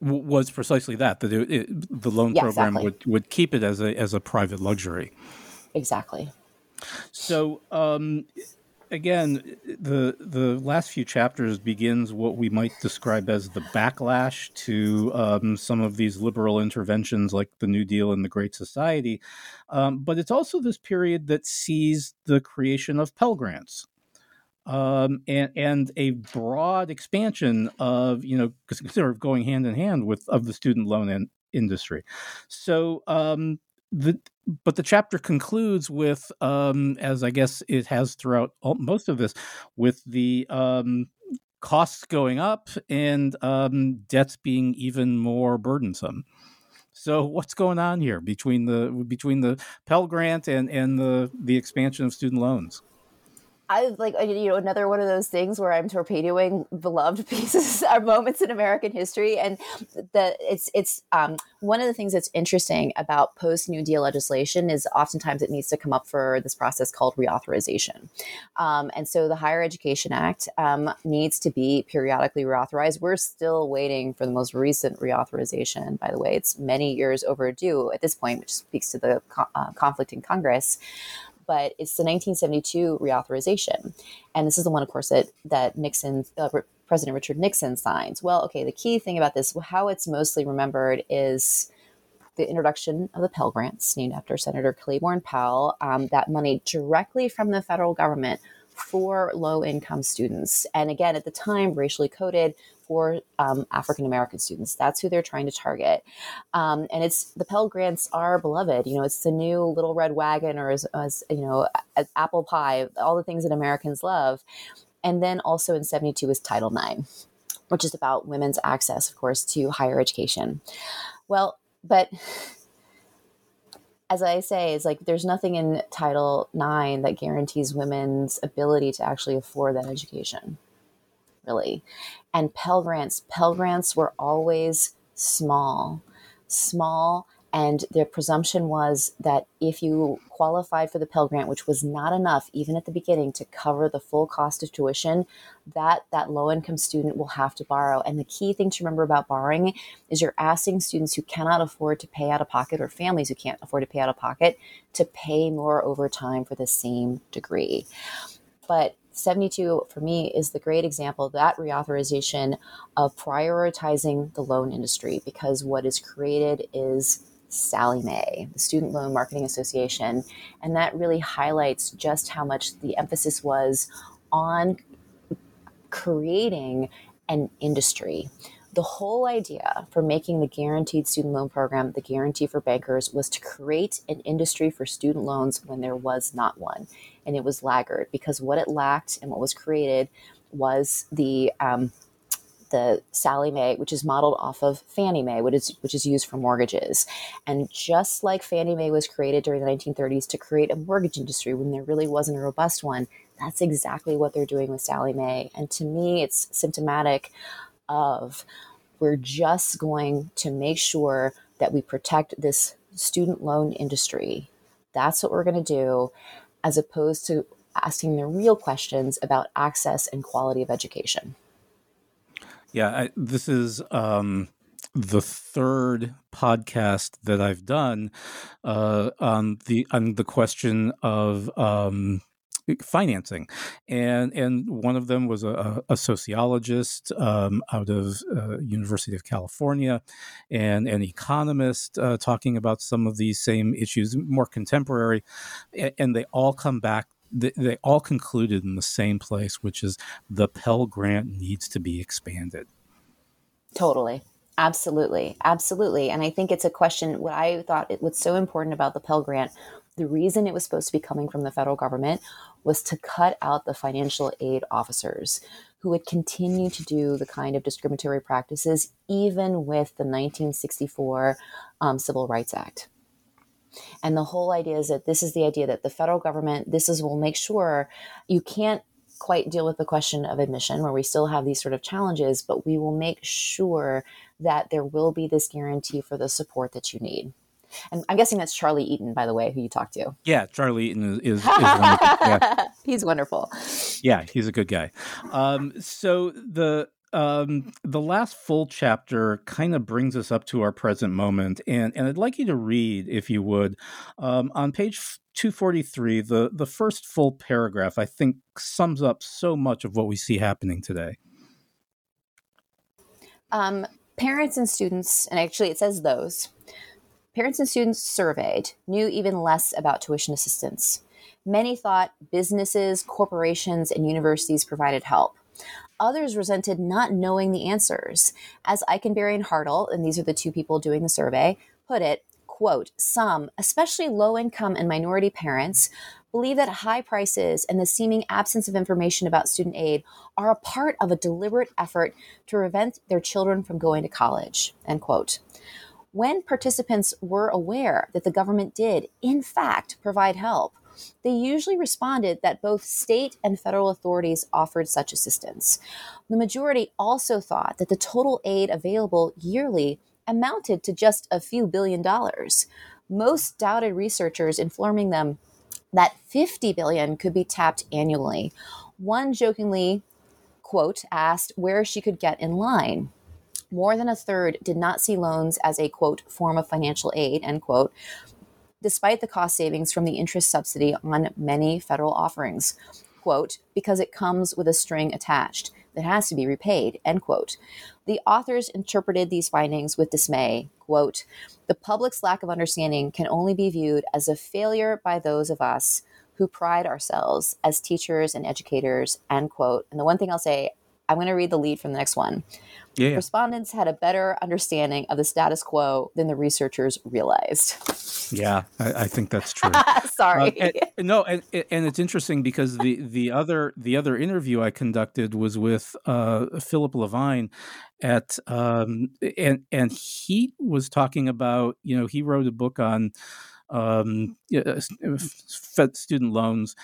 S1: was precisely that that it, it, the loan yeah, program exactly. would, would keep it as a as a private luxury.
S2: Exactly.
S1: So um, again, the the last few chapters begins what we might describe as the backlash to um, some of these liberal interventions, like the New Deal and the Great Society. Um, but it's also this period that sees the creation of Pell Grants. Um, and and a broad expansion of you know sort of going hand in hand with of the student loan in, industry. So um, the but the chapter concludes with um as i guess it has throughout all, most of this with the um costs going up and um debts being even more burdensome. So what's going on here between the between the pell grant and and the the expansion of student loans
S2: I like you know another one of those things where I'm torpedoing beloved pieces or moments in American history, and that it's it's um, one of the things that's interesting about post New Deal legislation is oftentimes it needs to come up for this process called reauthorization, um, and so the Higher Education Act um, needs to be periodically reauthorized. We're still waiting for the most recent reauthorization. By the way, it's many years overdue at this point, which speaks to the co- uh, conflict in Congress but it's the 1972 reauthorization. And this is the one, of course, that, that Nixon, uh, President Richard Nixon signs. Well, okay, the key thing about this, how it's mostly remembered is the introduction of the Pell Grants, named after Senator Claiborne Pell, um, that money directly from the federal government for low income students. And again, at the time, racially coded for um, African American students. That's who they're trying to target. Um, and it's the Pell Grants are beloved. You know, it's the new little red wagon, or as, as you know, as apple pie, all the things that Americans love. And then also in 72 is Title IX, which is about women's access, of course, to higher education. Well, but as I say, is like there's nothing in Title IX that guarantees women's ability to actually afford that education, really. And Pell Grants, Pell Grants were always small, small and the presumption was that if you qualified for the Pell Grant, which was not enough even at the beginning to cover the full cost of tuition, that that low income student will have to borrow. And the key thing to remember about borrowing is you're asking students who cannot afford to pay out of pocket or families who can't afford to pay out of pocket to pay more over time for the same degree. But 72 for me is the great example of that reauthorization of prioritizing the loan industry because what is created is Sallie Mae, the Student Loan Marketing Association. And that really highlights just how much the emphasis was on creating an industry. The whole idea for making the guaranteed student loan program the guarantee for bankers was to create an industry for student loans when there was not one. And it was laggard because what it lacked and what was created was the um, the Sallie Mae, which is modeled off of Fannie Mae, which is which is used for mortgages. And just like Fannie Mae was created during the 1930s to create a mortgage industry when there really wasn't a robust one, that's exactly what they're doing with Sallie Mae. And to me, it's symptomatic of we're just going to make sure that we protect this student loan industry. That's what we're going to do, as opposed to asking the real questions about access and quality of education.
S1: Yeah, I, this is um, the third podcast that I've done uh, on the on the question of um, financing, and and one of them was a, a sociologist um, out of uh, University of California, and an economist uh, talking about some of these same issues, more contemporary, and they all come back they, they all concluded in the same place, which is the Pell Grant needs to be expanded.
S2: Totally. Absolutely. Absolutely. And I think it's a question what I thought it was so important about the Pell Grant, the reason it was supposed to be coming from the federal government was to cut out the financial aid officers who would continue to do the kind of discriminatory practices even with the 1964 um, Civil Rights Act. And the whole idea is that this is the idea that the federal government, this is will make sure you can't quite deal with the question of admission where we still have these sort of challenges, but we will make sure that there will be this guarantee for the support that you need. And I'm guessing that's Charlie Eaton, by the way, who you talked to.
S1: Yeah, Charlie Eaton is, is, is wonderful. Yeah.
S2: he's wonderful.
S1: Yeah, he's a good guy. Um, so the um, the last full chapter kind of brings us up to our present moment, and and I'd like you to read, if you would, um, on page 243, the the first full paragraph. I think sums up so much of what we see happening today.
S2: Um, parents and students, and actually it says those parents and students surveyed knew even less about tuition assistance. Many thought businesses, corporations, and universities provided help. Others resented not knowing the answers. As Ikenberry and Hartle, and these are the two people doing the survey, put it, quote, some, especially low income and minority parents, believe that high prices and the seeming absence of information about student aid are a part of a deliberate effort to prevent their children from going to college, end quote. When participants were aware that the government did, in fact, provide help, they usually responded that both state and federal authorities offered such assistance. The majority also thought that the total aid available yearly amounted to just a few billion dollars. Most doubted researchers informing them that 50 billion could be tapped annually. One jokingly, quote, asked where she could get in line. More than a third did not see loans as a quote form of financial aid, end quote, despite the cost savings from the interest subsidy on many federal offerings, quote, because it comes with a string attached that has to be repaid, end quote. The authors interpreted these findings with dismay. Quote, the public's lack of understanding can only be viewed as a failure by those of us who pride ourselves as teachers and educators, end quote. And the one thing I'll say, I'm going to read the lead from the next one.
S1: Yeah.
S2: Respondents had a better understanding of the status quo than the researchers realized.
S1: Yeah, I, I think that's true.
S2: Sorry.
S1: Uh, and, no, and, and it's interesting because the the other the other interview I conducted was with uh, Phillip Levine at um, and and he was talking about you know he wrote a book on um, student loans.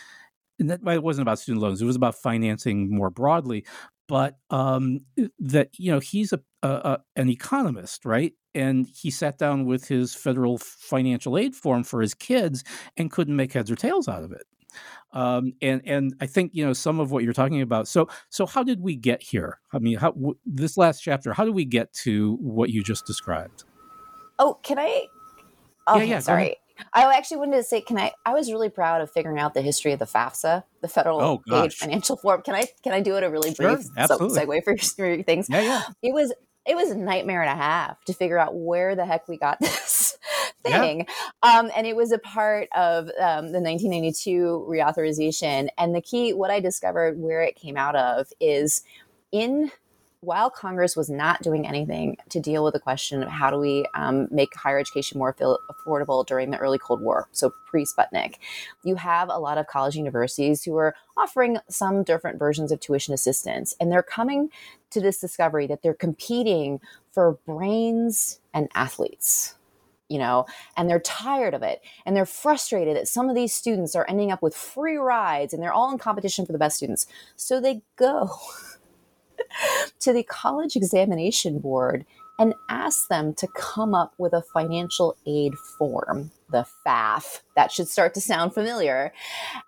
S1: And that it wasn't about student loans; it was about financing more broadly but um, that you know he's a, a, a, an economist, right? And he sat down with his federal financial aid form for his kids and couldn't make heads or tails out of it. Um, and and I think you know some of what you're talking about. So so how did we get here? I mean, how w- this last chapter? How do we get to what you just described?
S2: Oh, can I? Oh,
S1: yeah, yeah.
S2: Sorry. I actually wanted to say, can I? I was really proud of figuring out the history of the FAFSA, the Federal
S1: oh,
S2: Aid Financial Form. Can I? Can I do it a really
S1: sure,
S2: brief
S1: absolutely.
S2: segue for your things?
S1: Yeah, yeah.
S2: It was it was a nightmare and a half to figure out where the heck we got this thing. Yeah. Um, and it was a part of um, the 1992 reauthorization. And the key, what I discovered where it came out of is in while Congress was not doing anything to deal with the question of how do we um, make higher education more affordable during the early Cold War, so pre Sputnik, you have a lot of college universities who are offering some different versions of tuition assistance. And they're coming to this discovery that they're competing for brains and athletes you know, and they're tired of it and they're frustrated that some of these students are ending up with free rides and they're all in competition for the best students. So they go to the college examination board and ask them to come up with a financial aid form, the FAF. That should start to sound familiar.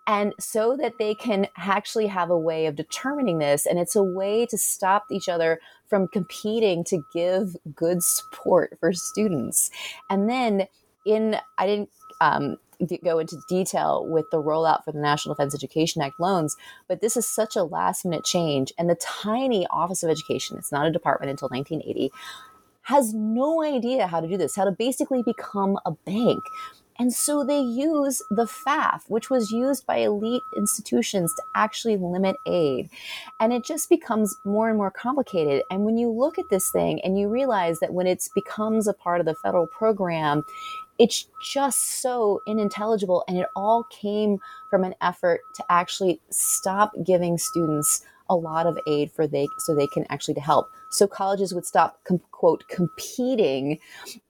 S2: And so that they can actually have a way of determining this. And it's a way to stop each other from competing to give good support for students. And then in, I didn't um, go into detail with the rollout for the National Defense Education Act loans, but this is such a last minute change. And the tiny Office of Education, it's not a department until 1980, has no idea how to do this, how to basically become a bank. And so they use the FAF, which was used by elite institutions to actually limit aid. And it just becomes more and more complicated. And when you look at this thing and you realize that when it becomes a part of the federal program, it's just so unintelligible and it all came from an effort to actually stop giving students a lot of aid for they so they can actually to help. So colleges would stop com- quote competing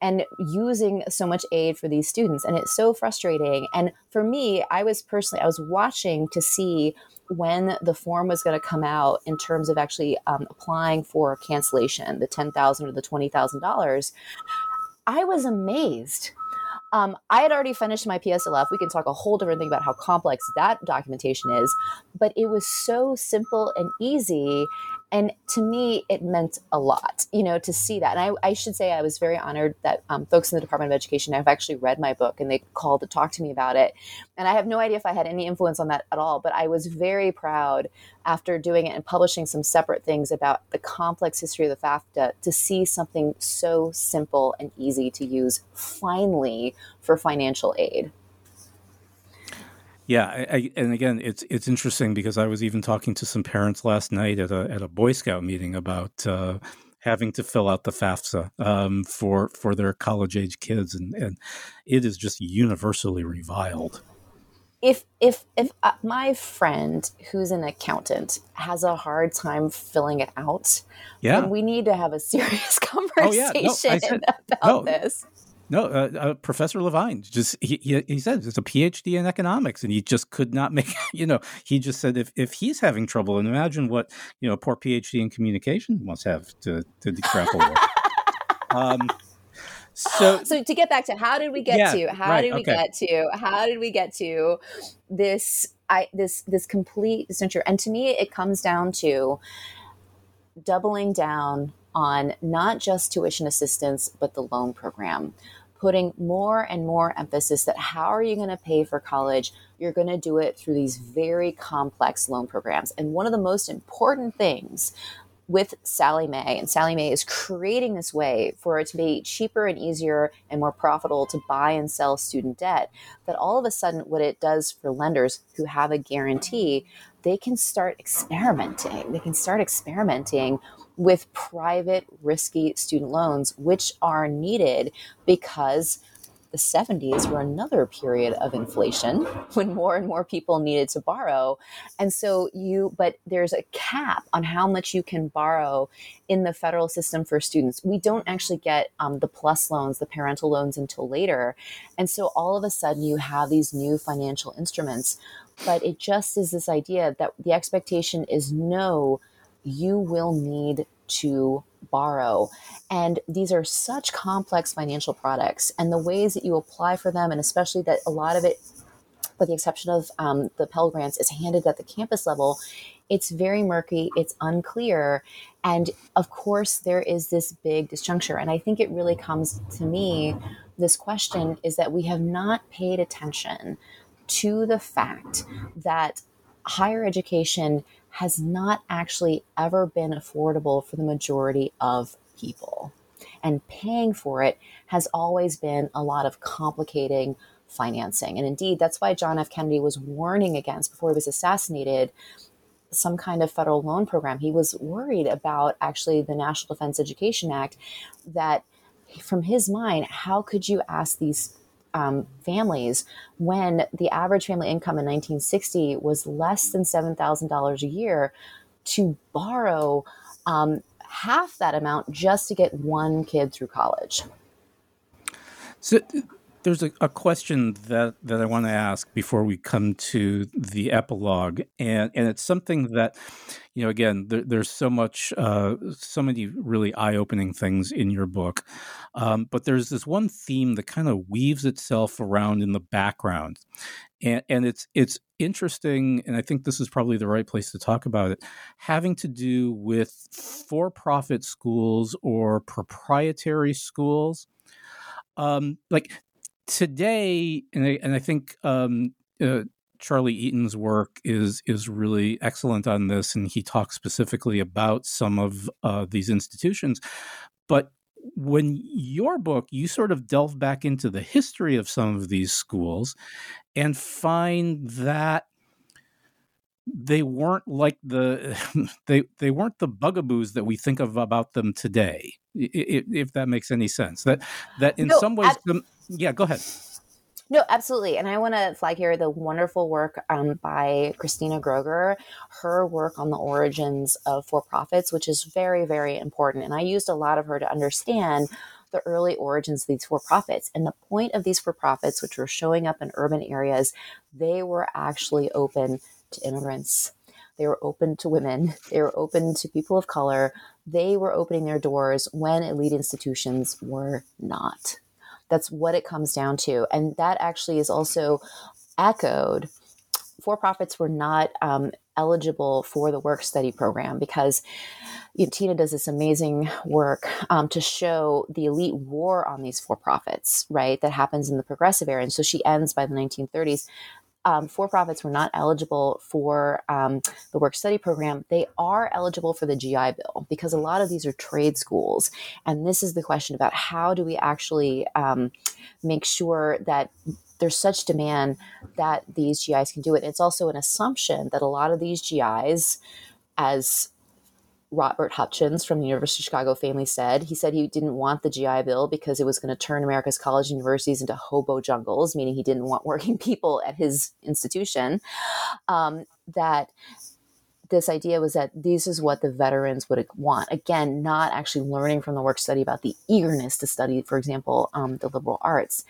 S2: and using so much aid for these students and it's so frustrating. And for me i was personally i was watching to see when the form was going to come out in terms of actually um, applying for cancellation the 10000 or the $20000 i was amazed um, I had already finished my PSLF. We can talk a whole different thing about how complex that documentation is, but it was so simple and easy. And to me, it meant a lot, you know, to see that. And I, I should say I was very honored that um, folks in the Department of Education have actually read my book and they called to talk to me about it. And I have no idea if I had any influence on that at all, but I was very proud after doing it and publishing some separate things about the complex history of the FAFSA to see something so simple and easy to use finally for financial aid.
S1: Yeah, I, I, and again, it's it's interesting because I was even talking to some parents last night at a at a Boy Scout meeting about uh, having to fill out the FAFSA um, for for their college age kids, and, and it is just universally reviled.
S2: If if if uh, my friend who's an accountant has a hard time filling it out,
S1: yeah,
S2: we need to have a serious conversation oh, yeah. no, said, about
S1: no,
S2: this.
S1: No, uh, uh, Professor Levine just he, he, he said it's a PhD in economics, and he just could not make. You know, he just said if, if he's having trouble, and imagine what you know, a poor PhD in communication must have to to grapple with. um, so,
S2: so to get back to how did we get
S1: yeah,
S2: to how
S1: right,
S2: did we
S1: okay.
S2: get to how did we get to this I this this complete censure? And to me, it comes down to doubling down on not just tuition assistance, but the loan program, putting more and more emphasis that how are you going to pay for college? You're going to do it through these very complex loan programs. And one of the most important things with Sallie Mae, and Sallie Mae is creating this way for it to be cheaper and easier and more profitable to buy and sell student debt. But all of a sudden, what it does for lenders who have a guarantee, they can start experimenting. They can start experimenting with private, risky student loans, which are needed because the 70s were another period of inflation when more and more people needed to borrow. And so you, but there's a cap on how much you can borrow in the federal system for students. We don't actually get um, the plus loans, the parental loans until later. And so all of a sudden you have these new financial instruments. But it just is this idea that the expectation is no, you will need to borrow. And these are such complex financial products, and the ways that you apply for them, and especially that a lot of it, with the exception of um, the Pell Grants, is handed at the campus level. It's very murky, it's unclear. And of course, there is this big disjuncture. And I think it really comes to me this question is that we have not paid attention to the fact that higher education has not actually ever been affordable for the majority of people. And paying for it has always been a lot of complicating financing. And indeed, that's why John F. Kennedy was warning against, before he was assassinated, some kind of federal loan program. He was worried about actually the National Defense Education Act that from his mind, how could you ask these um, families when the average family income in 1960 was less than $7,000 a year to borrow um, half that amount just to get one kid through college.
S1: So there's a, a, question that, that I want to ask before we come to the epilogue, and and it's something that, you know, again, there, there's so much, uh, so many really eye-opening things in your book, um, but there's this one theme that kind of weaves itself around in the background, and and it's it's interesting, and I think this is probably the right place to talk about it, having to do with for-profit schools or proprietary schools. Um, like today, and I, and I think um, uh, Charlie Eaton's work is is really excellent on this, and he talks specifically about some of uh, these institutions. But when your book, you sort of delve back into the history of some of these schools and find that they weren't like the they they weren't the bugaboos that we think of about them today if, if that makes any sense that that in no, some ways ab- yeah go ahead
S2: no, absolutely. And I want to flag here the wonderful work um, by Christina Groeger, her work on the origins of for profits, which is very, very important. And I used a lot of her to understand the early origins of these for profits. And the point of these for profits, which were showing up in urban areas, they were actually open to immigrants. They were open to women. They were open to people of color. They were opening their doors when elite institutions were not. That's what it comes down to. And that actually is also echoed. For profits were not um, eligible for the work study program because you know, Tina does this amazing work um, to show the elite war on these for profits, right? That happens in the progressive era. And so she ends by the 1930s um, for profits were not eligible for um, the work study program, they are eligible for the GI Bill because a lot of these are trade schools. And this is the question about how do we actually um, make sure that there's such demand that these GIs can do it. It's also an assumption that a lot of these GIs, as Robert Hutchins from the University of Chicago family said. He said he didn't want the GI Bill because it was going to turn America's college universities into hobo jungles, meaning he didn't want working people at his institution. Um, that this idea was that this is what the veterans would want. Again, not actually learning from the work study about the eagerness to study, for example, um, the liberal arts.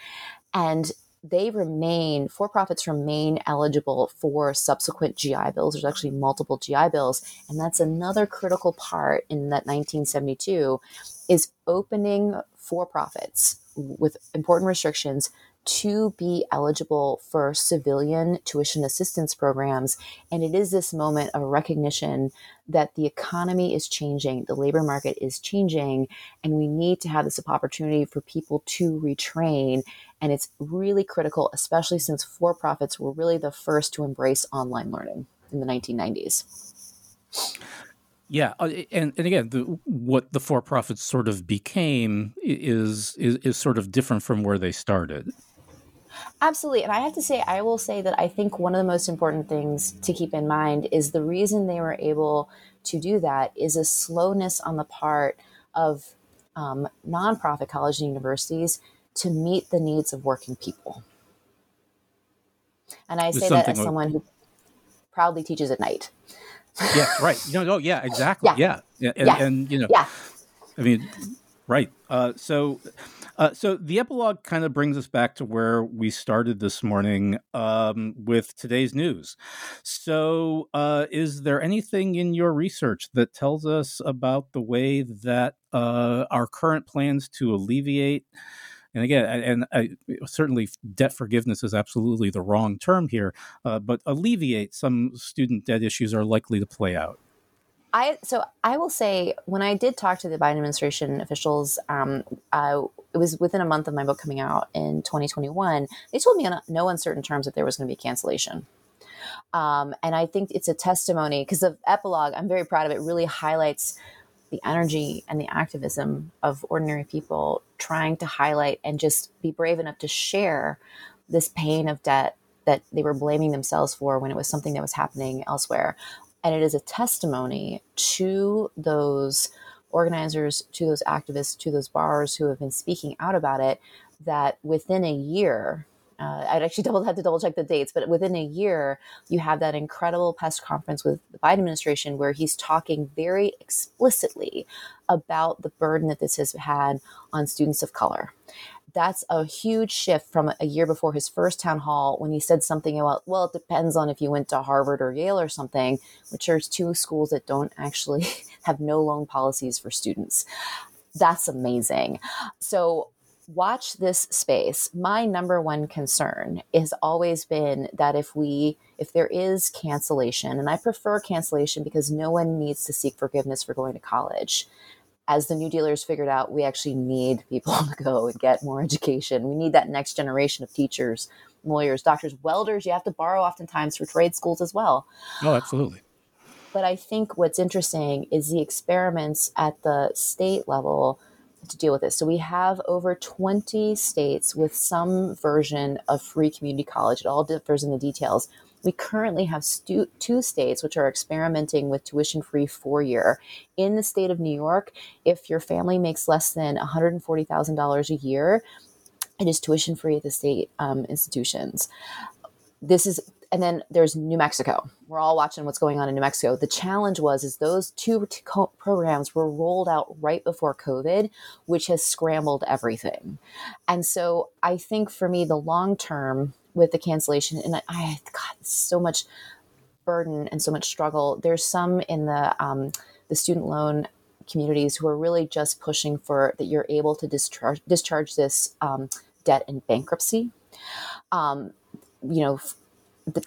S2: And they remain, for profits remain eligible for subsequent GI bills. There's actually multiple GI bills. And that's another critical part in that 1972 is opening for profits with important restrictions to be eligible for civilian tuition assistance programs. And it is this moment of recognition that the economy is changing, the labor market is changing, and we need to have this opportunity for people to retrain. And it's really critical, especially since for profits were really the first to embrace online learning in the 1990s.
S1: Yeah, uh, and and again, the, what the for profits sort of became is, is is sort of different from where they started.
S2: Absolutely. And I have to say, I will say that I think one of the most important things to keep in mind is the reason they were able to do that is a slowness on the part of um, nonprofit colleges and universities to meet the needs of working people. And I say that as someone who proudly teaches at night.
S1: Yeah, right. You know, oh, yeah, exactly. Yeah. yeah. And,
S2: yeah.
S1: and, you know,
S2: yeah.
S1: I mean, right. Uh, so, uh, so the epilogue kind of brings us back to where we started this morning um, with today's news. So, uh, is there anything in your research that tells us about the way that uh, our current plans to alleviate? And again, and I, certainly debt forgiveness is absolutely the wrong term here, uh, but alleviate some student debt issues are likely to play out.
S2: I so I will say when I did talk to the Biden administration officials, um, it was within a month of my book coming out in 2021. They told me in no uncertain terms that there was going to be cancellation. Um, and I think it's a testimony because the epilogue, I'm very proud of it, really highlights the energy and the activism of ordinary people trying to highlight and just be brave enough to share this pain of debt that they were blaming themselves for when it was something that was happening elsewhere. And it is a testimony to those organizers, to those activists, to those borrowers who have been speaking out about it, that within a year, uh, I'd actually double had to double check the dates, but within a year, you have that incredible press conference with the Biden administration where he's talking very explicitly about the burden that this has had on students of color that's a huge shift from a year before his first town hall when he said something about, well, it depends on if you went to Harvard or Yale or something, which are two schools that don't actually have no loan policies for students. That's amazing. So, watch this space. My number one concern has always been that if we, if there is cancellation, and I prefer cancellation because no one needs to seek forgiveness for going to college as the new dealers figured out, we actually need people to go and get more education. We need that next generation of teachers, lawyers, doctors, welders. You have to borrow oftentimes for trade schools as well.
S1: Oh, absolutely.
S2: But I think what's interesting is the experiments at the state level to deal with this. So we have over 20 states with some version of free community college. It all differs in the details. We currently have stu- two states which are experimenting with tuition free four year. In the state of New York, if your family makes less than $140,000 a year, it is tuition free at the state um, institutions. This is and then there's New Mexico. We're all watching what's going on in New Mexico. The challenge was is those two t- programs were rolled out right before COVID, which has scrambled everything. And so I think for me, the long term with the cancellation, and I, I God, so much burden and so much struggle. There's some in the um, the student loan communities who are really just pushing for that you're able to discharge discharge this um, debt in bankruptcy. Um, you know,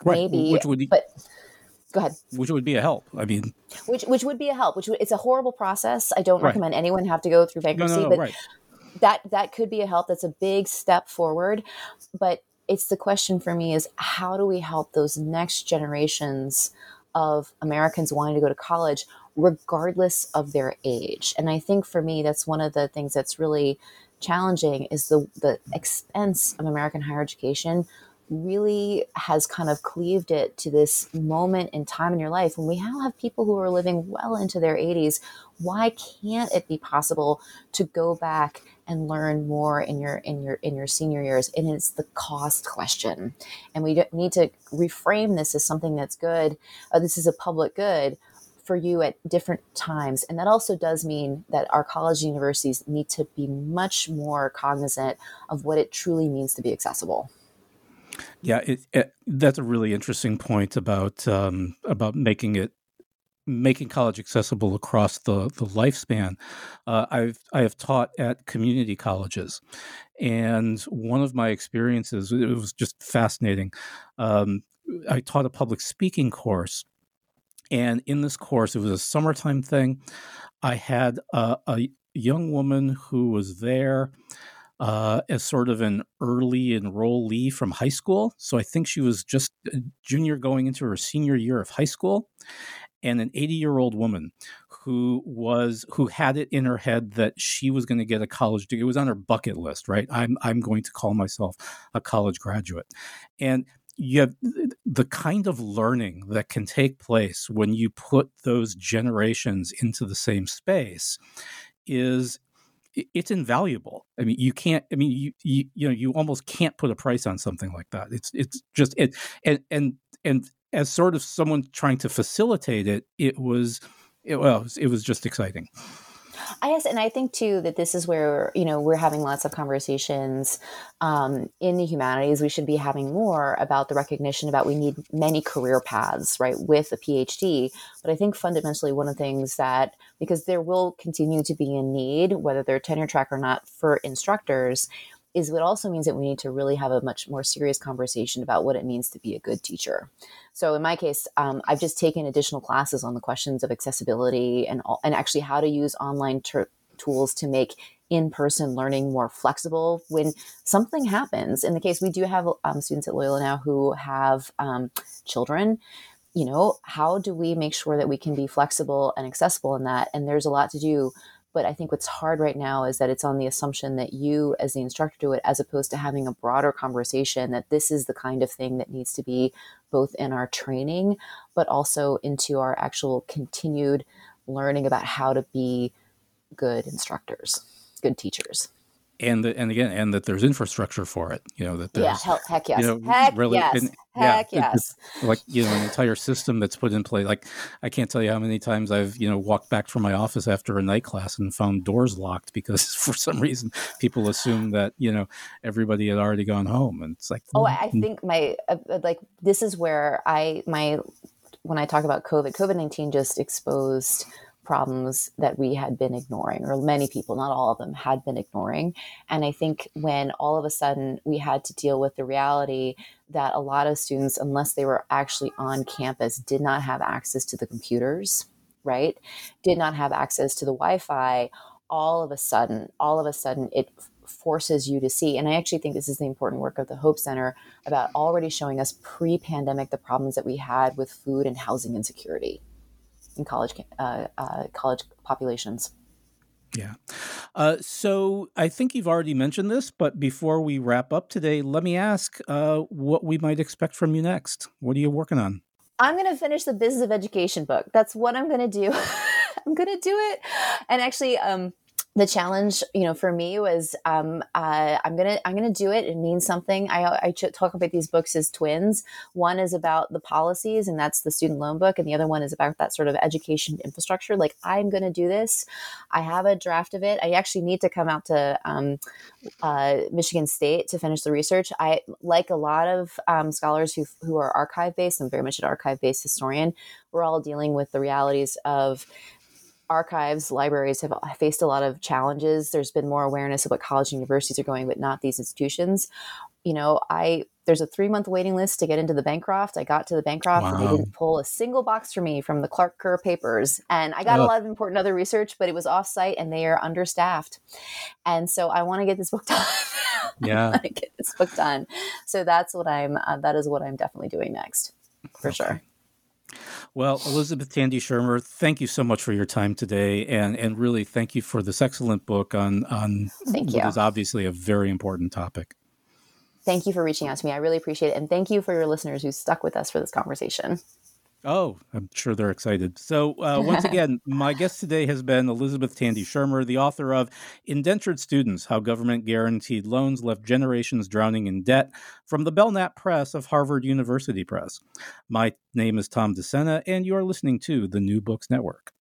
S2: right. maybe, which would be, but go ahead.
S1: Which would be a help. I mean,
S2: which which would be a help. Which would, it's a horrible process. I don't right. recommend anyone have to go through bankruptcy, no, no, no, but right. that that could be a help. That's a big step forward, but it's the question for me is how do we help those next generations of Americans wanting to go to college regardless of their age and i think for me that's one of the things that's really challenging is the the expense of american higher education really has kind of cleaved it to this moment in time in your life. When we now have people who are living well into their 80s why can't it be possible to go back and learn more in your in your in your senior years? And it's the cost question. And we need to reframe this as something that's good. Uh, this is a public good for you at different times. And that also does mean that our college universities need to be much more cognizant of what it truly means to be accessible
S1: yeah, it, it, that's a really interesting point about um, about making it making college accessible across the the lifespan. Uh, I've I have taught at community colleges, and one of my experiences it was just fascinating. Um, I taught a public speaking course, and in this course, it was a summertime thing. I had a, a young woman who was there uh, as sort of an early enrollee from high school. So I think she was just a junior going into her senior year of high school. and an 80 year old woman who was who had it in her head that she was going to get a college degree. It was on her bucket list, right? I'm I'm going to call myself a college graduate, and you have the kind of learning that can take place when you put those generations into the same space is it's invaluable. I mean, you can't. I mean, you you you know, you almost can't put a price on something like that. It's it's just it and and and as sort of someone trying to facilitate it, it was it, well, it was, it was just exciting.
S2: I guess, and I think too that this is where you know we're having lots of conversations um, in the humanities. We should be having more about the recognition about we need many career paths, right, with a PhD. But I think fundamentally one of the things that because there will continue to be a need, whether they're tenure track or not, for instructors is what also means that we need to really have a much more serious conversation about what it means to be a good teacher. So in my case, um, I've just taken additional classes on the questions of accessibility and and actually how to use online ter- tools to make in-person learning more flexible when something happens. In the case, we do have um, students at Loyola now who have um, children you know how do we make sure that we can be flexible and accessible in that and there's a lot to do but I think what's hard right now is that it's on the assumption that you, as the instructor, do it, as opposed to having a broader conversation that this is the kind of thing that needs to be both in our training, but also into our actual continued learning about how to be good instructors, good teachers
S1: and the, and again and that there's infrastructure for it you know that there's
S2: yeah hell, heck yes. you know, heck really yes. and, heck yeah, yes.
S1: like you know an entire system that's put in place like i can't tell you how many times i've you know walked back from my office after a night class and found doors locked because for some reason people assume that you know everybody had already gone home and it's like
S2: oh i mm. think my uh, uh, like this is where i my when i talk about covid covid-19 just exposed problems that we had been ignoring, or many people, not all of them, had been ignoring. And I think when all of a sudden we had to deal with the reality that a lot of students, unless they were actually on campus, did not have access to the computers, right? Did not have access to the Wi Fi. All of a sudden, all of a sudden, it forces you to see. And I actually think this is the important work of the Hope Center about already showing us pre pandemic the problems that we had with food and housing insecurity in college uh, uh, college populations.
S1: Yeah. Uh, so I think you've already mentioned this, but before we wrap up today, let me ask uh, what we might expect from you next. What are you working on?
S2: I'm going to finish the business of education book. That's what I'm going to do. I'm going to do it. And actually, um, the challenge, you know, for me was um, uh, I'm gonna I'm gonna do it. It means something. I, I talk about these books as twins. One is about the policies, and that's the student loan book, and the other one is about that sort of education infrastructure. Like I'm gonna do this. I have a draft of it. I actually need to come out to um, uh, Michigan State to finish the research. I like a lot of um, scholars who who are archive based. I'm very much an archive based historian. We're all dealing with the realities of archives, libraries have faced a lot of challenges. There's been more awareness of what college and universities are going, but not these institutions. You know, I there's a three month waiting list to get into the Bancroft. I got to the Bancroft wow. and they didn't pull a single box for me from the Clark Kerr papers. And I got a lot of important other research, but it was offsite and they are understaffed. And so I want to get this book done.
S1: Yeah,
S2: get this book done. So that's what I'm. Uh, that is what I'm definitely doing next, for okay. sure.
S1: Well, Elizabeth Tandy Shermer, thank you so much for your time today, and and really thank you for this excellent book on on
S2: thank
S1: what you. is obviously a very important topic.
S2: Thank you for reaching out to me. I really appreciate it, and thank you for your listeners who stuck with us for this conversation.
S1: Oh, I'm sure they're excited. So, uh, once again, my guest today has been Elizabeth Tandy Shermer, the author of Indentured Students How Government Guaranteed Loans Left Generations Drowning in Debt from the Belknap Press of Harvard University Press. My name is Tom DeSena, and you are listening to the New Books Network.